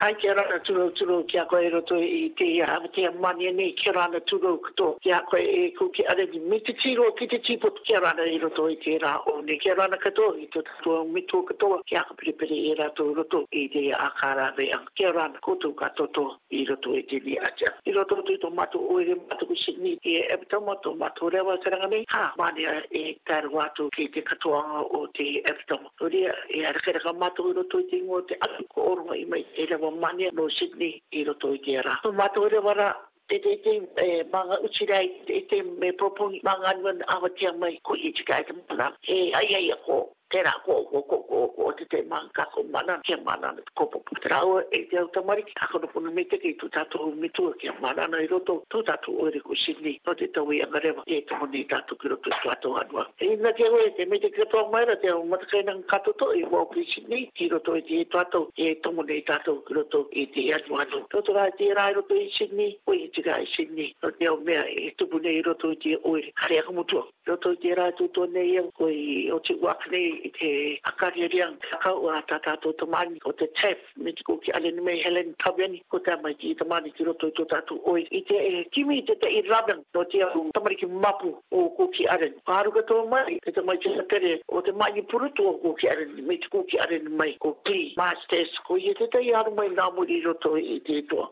Ai ke rana tūro tūro ki a koe roto i te i hama te a mani ane ke rana tūro kato ki a koe e ku ki a rani te tiro ki te tipo ki a rana i roto i te rā o ne ke rana kato i te tūro mi tō kato ki a kapiripiri i rā tō roto i te a kā rā rea ki a rana kato kato tō i roto i te li a tia. I roto tu to mato o e mato ku si ni ke e to mato mato re wa sera ngai ha ma ni e tar wa to ke te ka to o te e to ri e ar ke ra mato ro to te ngo te atu ko o ro i mai e le wa ma ni no si ni i ro to ke ra to mato re wa ra te te te e manga uchirai te te me propongi manga anuan awatia mai ko i chikai te mana e ai ai ako tēnā ko ko ko ko ko te te man ka ko mana ke mana te ko po te rau e te au tamari ki akono pono me te ki tu tato u mitu ke mana na i roto tu tato u eriku sini no te tau i angarewa e tomo ni tato ki roto tu ato anua e ina te hoi e, te me te kato a maira te au matakai nang katoto i wau ki sini ki roto e te e tato e tomo ni tato ki roto e te anu anu toto rai te rai roto i sini o i tiga i sini no te au mea e tupune i roto i te oiri kare akamutua roto i te rai tuto nei e o te wakne i i te akariariang kaka o ata tātou tamani o te chef me te kōki ale ni Helen Tawiani ko te amai ki i tamani ki roto i tō tātou oi i te e kimi te te i rabang no te au tamariki mapu o kōki are ka tō mai te tamai te satere o te mani purutu o kōki are me te kōki are ni mei ko kli masters ko i te te i aru mai nā muri i roto i te tō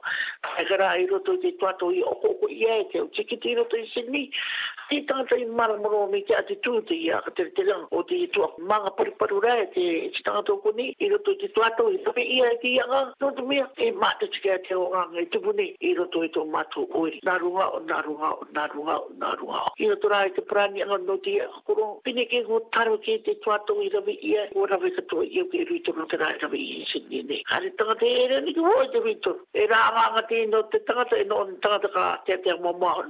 kai gara i roto i te tō i oko oko i e te o tikiti i roto i Sydney ti tan fai mara moro me te atitude ia ka te te manga pari ti tan atou koni i roto te tuato i tape ia e te ianga no te mea e mata tika te o ngangai tupu ni i roto i tō mato oiri narunga o narunga o narunga o narunga o i roto rai te prani anga no te akuro pine ke ho ke te tuato i rave ia o rave i au ke rito no te rai ni ne kare tangata e rea ni kuhoi te rito e rā ngangati no te tangata e no on tangata ka te atea mamua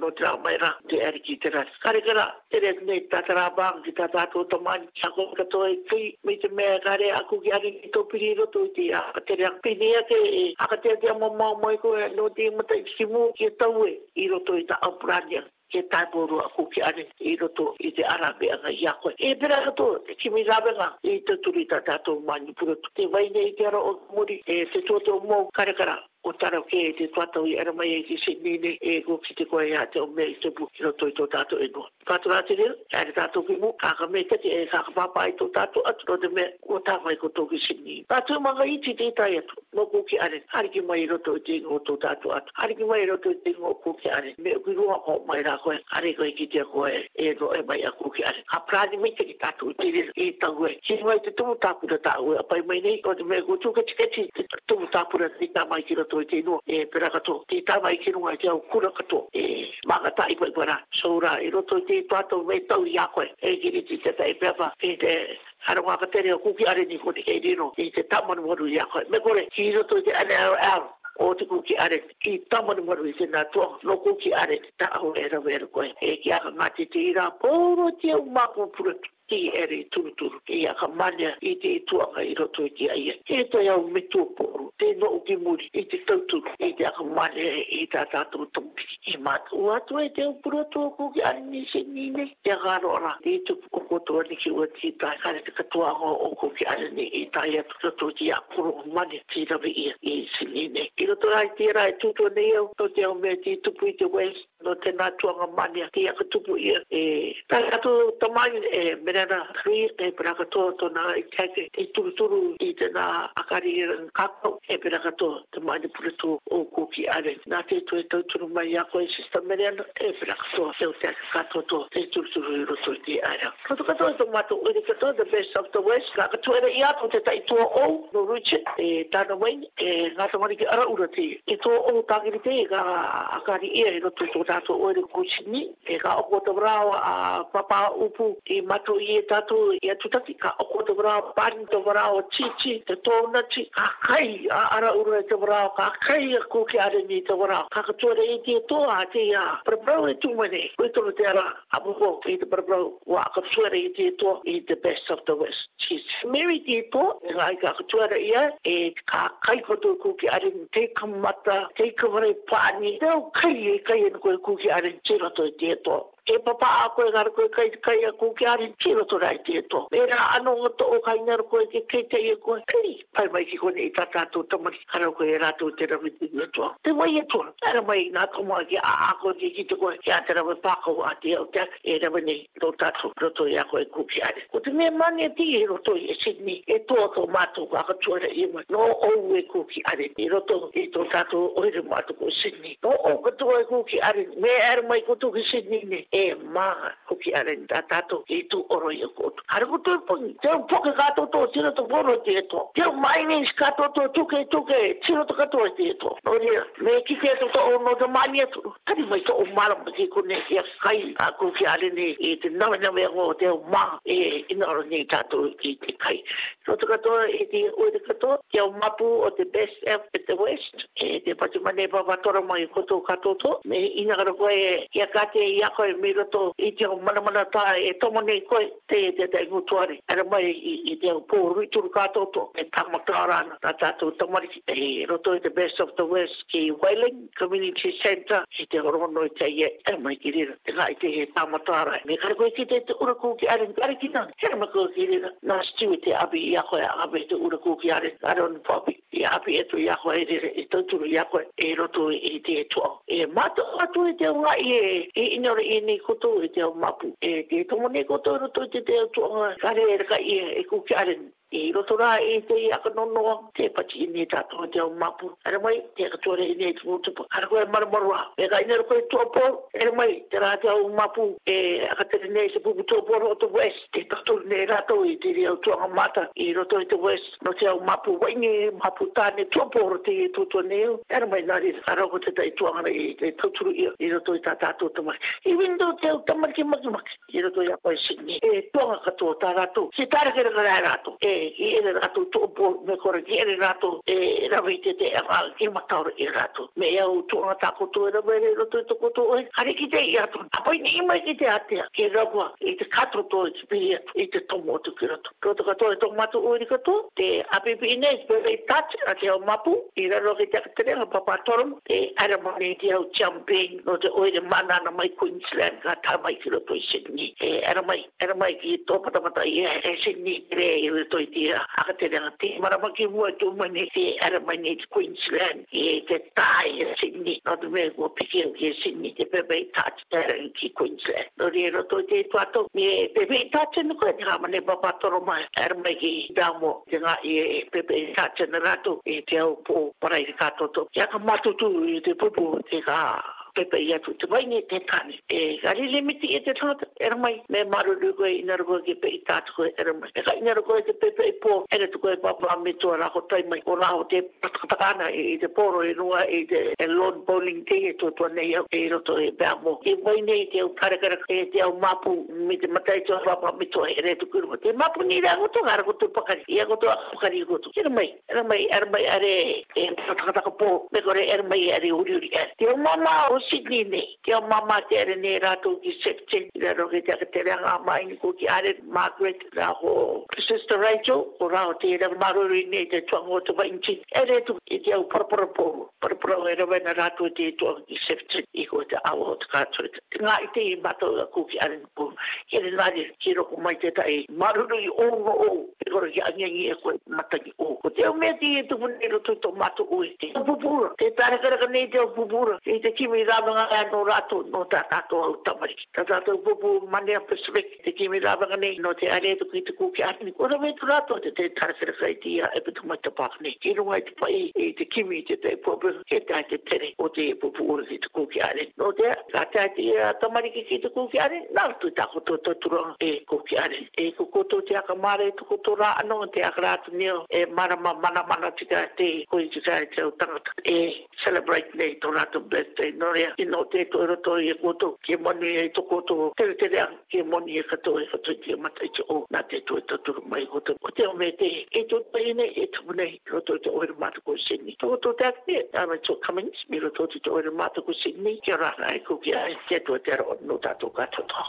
kare kara tere ne tatara bang ki tata to to man chako to e ki me te me kare aku ki ari ki to piri to ti a tere ak pe ke a ka te mo mo mo ko no ti mo te ki mu e e, ki to we i ro to ta apradia ke tai poru aku ki ari i ro to i te arabe ana ya ko e pera ka to ki mi rabe ga i te turi tata to man pu te vai ne i te o mo e se to to mo kare kara o tara ke te tuatau i ara mai e ki se nene e go ki te koe a te o mea i te bu ki no toi tō tato e no. Tato rāte rea, e re tato ki mu, kaka me te e kaka papa i tō tato atu no te mea o tā ko tō ki se nene. Tato e manga iti te itai atu, mo go ki are, hari mai roto i te ingo tō tato atu, hari mai roto i te ingo ko ki are, me ki rua ko mai rā koe, are koe ki te koe e no e mai a ko ki are. A prani me te ki tato i te rea i e tangu e, ki mai te tumu tāpura tāu e, apai mai nei, o te mea go tūka tiketi, tumu tāpura ni tā mai ki katoa te no e pera katoa. Te tāma e i ke e e no i te au kura katoa. E maga tā i pai pana. So rā, i roto i te tātou mei tau i akoe. E giri ti te tai pepa. E te ara wa katere o ki are ni ko te kei rino. e te tāma ni wadu i akoe. Me kore, ki i roto te ane au au. O te kuki are, ki i tāma ni wadu i te nā tuanga. No kuki are, ta au e rau e rau koe. E ki aka ngāti te ira, pōro te au mākupura tuk ti eri tuturu ki a kamania i te tuanga i roto i te aia. He toi au me tuaporu, te no uki muri i te tuturu i te a kamania i ta tatu tumpi i mata. Ua tue te upura tuaku ki ane ni se nine te garo ra. Te tupu kukotua ni ki uati tai kare te katua ngā oku ki ane ni i tai atu tatu ki a kuru o mani ti rabi ia i se nine. I roto rai te rai tutu ne iau, to te au me te tupu i te wales no te nā tuanga mani a ki a katupu ia. E, tā kato tamangi e menena kui, e pera kato na i kake i e turuturu i te na akari i rin kakau, e pera kato tamangi puretu o kuki are. Nā te tu e tauturu mai a koe sista menena, e pera kato te o te ake kato to te turuturu i roto i te are. Kato kato e tomato uri kato, the best of the west, kā kato ere i ato te tai tua ou, no ruche, e tāna wain, e ngā tamangi ki ara ura te. E tō ou tāngiri te, kā akari ia i e roto i tō tā tato o re kuchi ni e ka o koto a papa upu e mato i e tato e atutati ka o koto brao pani to brao chi chi te tona chi ka kai a ara uru e to brao ka kai a kuki are ni to brao ka kato re e ti to toa a te ia prabrao e tumane koe tono te ara abuho e te prabrao wa a kapsuare e ti e to e the best of the west chis meri ti to toa e ngai ka kato ara ia e ka kai koto kuki are ni te kamata te kamare pani te o kai e kai e koe kuki ari tira to e tia e papa a koe ngaro koe kai kai a kuki ari tino to rai te to. E ra anu o to o kai ngaro koe ke kei te e koe kai. Pai mai ki kone i tatatou tamari karo koe e rato te rami te ngia toa. Te mai e toa. E ra mai nga tomo a ki a a koe ki ki te koe ki a te rami pakao a te au e rami nei lo tato roto i e a koe kuki ari. Ko te mea mani a ti e roto i e sidni e toa to mato ka ka tuara i mai. No o e kuki ari i roto i to tato o hiru mato ko sidni. No o katoa e kuki ari me e mai ko tuki sidni ne e ma o ki ale da tato e tu oro i ko tu har ko po te po ke ka to to tino to bono ti e to ke mai ni ska to to tu ke tu ke tino to ka to e to o ni me ki ke to to ono de mai e tu ka ni mai to o ma ma ki ko ne ki a sai a ko ki ale ni e te na e na me ro te o ma e ina e oro ni ta to ki te kai to to ka to e ti o te ka to ke o mapu o te best of the west e te pa tu ma ne pa va to ro mai ko to ka to to me ina ka ro ko e ya e ka te ya ko mi rato i te au mana mana tae e tomo nei koe te te te ingu tuare. Ere mai i te au pōru i turu kātou to e tamatārana ta tātou tamariki. E roto i the best of the west ki Wailing Community Centre i te horono i te ie. Ere mai ki rira. E ngai te he tamatāra. Me kare koe ki te te uraku ki aren kare ki nang. Ere mai koe ki rira. Nā stiu i te abi i a koe abi te uraku ki aren. Aron papi i api e tu i ako e re e e i tautu i ako e rotu i te e tua. E mato atu i te unga i e i e inore i ni koto i te o mapu. E te tomo ni koto i roto i te te o tua kare e reka i e kukiaren e i roto rā e te i aka no te pati i nei tātua te au mapu ara mai te aka tuare i nei tumu tupu ara koe maramaru e ka ina roko i tōpō ara mai te rā te au mapu e aka tere nei se pupu tōpō o te west te tātua nei rātou i te reo tuanga mata i roto i te west no te au mapu waini mapu tāne tōpō o te tūtua neu ara mai nari ara ko te tai tuanga i te tauturu ia i roto i tātua tamaki i windo te au tamaki maki i roto i a koe sini e tuanga katoa tā rātou si tāra kera kera rātou e i e ere rato to po me kore ki ere rato e ra vite te aval e ki ma ka ore e me ya u to na ta ko to ere me ere rato to ko ki te ya to a poi ni mai ki te ate ki ra kwa i te katro to e tipi e te to mo ki rato ko to ka e to ma to ure kato te a pe pe ne pe a te o mapu i ra ki te ake tere a papa torum e ara ma te au champagne no te o ere mana na mai Queensland ka ta mai ki rato i Sydney e ara mai ara mai ki to pata pata i Sydney re i rato i ia aka te rena te marama ki hua tō mani te ara mani te Queensland e te tāi a e Sydney nā tu mea kua piki au ki a Sydney te pepei tāti tāra i ki Queensland nō rei rato te e tuatau mi e pepei tāti nuka te hama ne papa toro mai ara mai ki dāmo te ngā i e pepei tāti nā rato e te au pō parai te kātoto ki aka matutu i te pupu te kā pepe ia tu vai ni te tani e gari le miti e te tata era mai me maru lu koe ina rua ke pe i tatu era mai e gai ina rua koe te pepe i po ere tu koe papa me tua rako tai mai o rao te patakatakana i te poro e nua i te e lawn bowling te e tua tua nei au e roto e pe amo e vai ni te au karakara e te au mapu me te matai tua papa me tua ere tu kuru te mapu ni rea koto ngara koto pakari ia koto a pakari koto era mai era mai are e patakataka po me kore era mai are uri uri te au mama os Sydney ne. Ke o mama te ere ne rato ki septen. Le roke te te rea ngā mai ni ko ki are Margaret la ho Sister Rachel. O rao te ere maruri ne te tuang o te vainti. Ere tu i e te au parapara po. Parapara o ere wena rato te tuang ki septen. I ko te awa o te kātua. Te ngā i i mato a ko ki are po. Ere nari ki roko mai te tai. Maruri o ngā o. I koro ki angiangi e koe matangi o. Ko te au mea te i e tu mune roto i tō mato o i te. O bubura. Te tāra karaka ne te o bubura. Te te kimi rā lavanga e no rato no ta tato au tamari. Ta tato upopu mani a pasuwek te kimi lavanga ne no te are tuku i tuku ki atini. Kona me tu rato te te tarasera sa iti ia e pitu mai tapak ne. I runga i te pai e te kimi te te upopu ke tai te tere o te upopu ura ki tuku ki are. No te a e e te ati tamari ki ki tuku ki are na tu tako to to turanga e kuki are. E kukoto te aka mare tuku to ra anu te aka rato neo e marama mana mana tika te koi tika te utangata e celebrate ne to rato birthday nore rea i nō te toi roto i e koto ke manu e i toko to tere te rea ke manu e kato e kato i te mata i te o nā te toi tatu mai koto o te o me te e tō tai ne e tamu nei roto i te oere mata ko Sydney toko tō te ake ame to Cummings mi roto i te oere mata ko Sydney ke rana e kukia e te tō te ro no to kato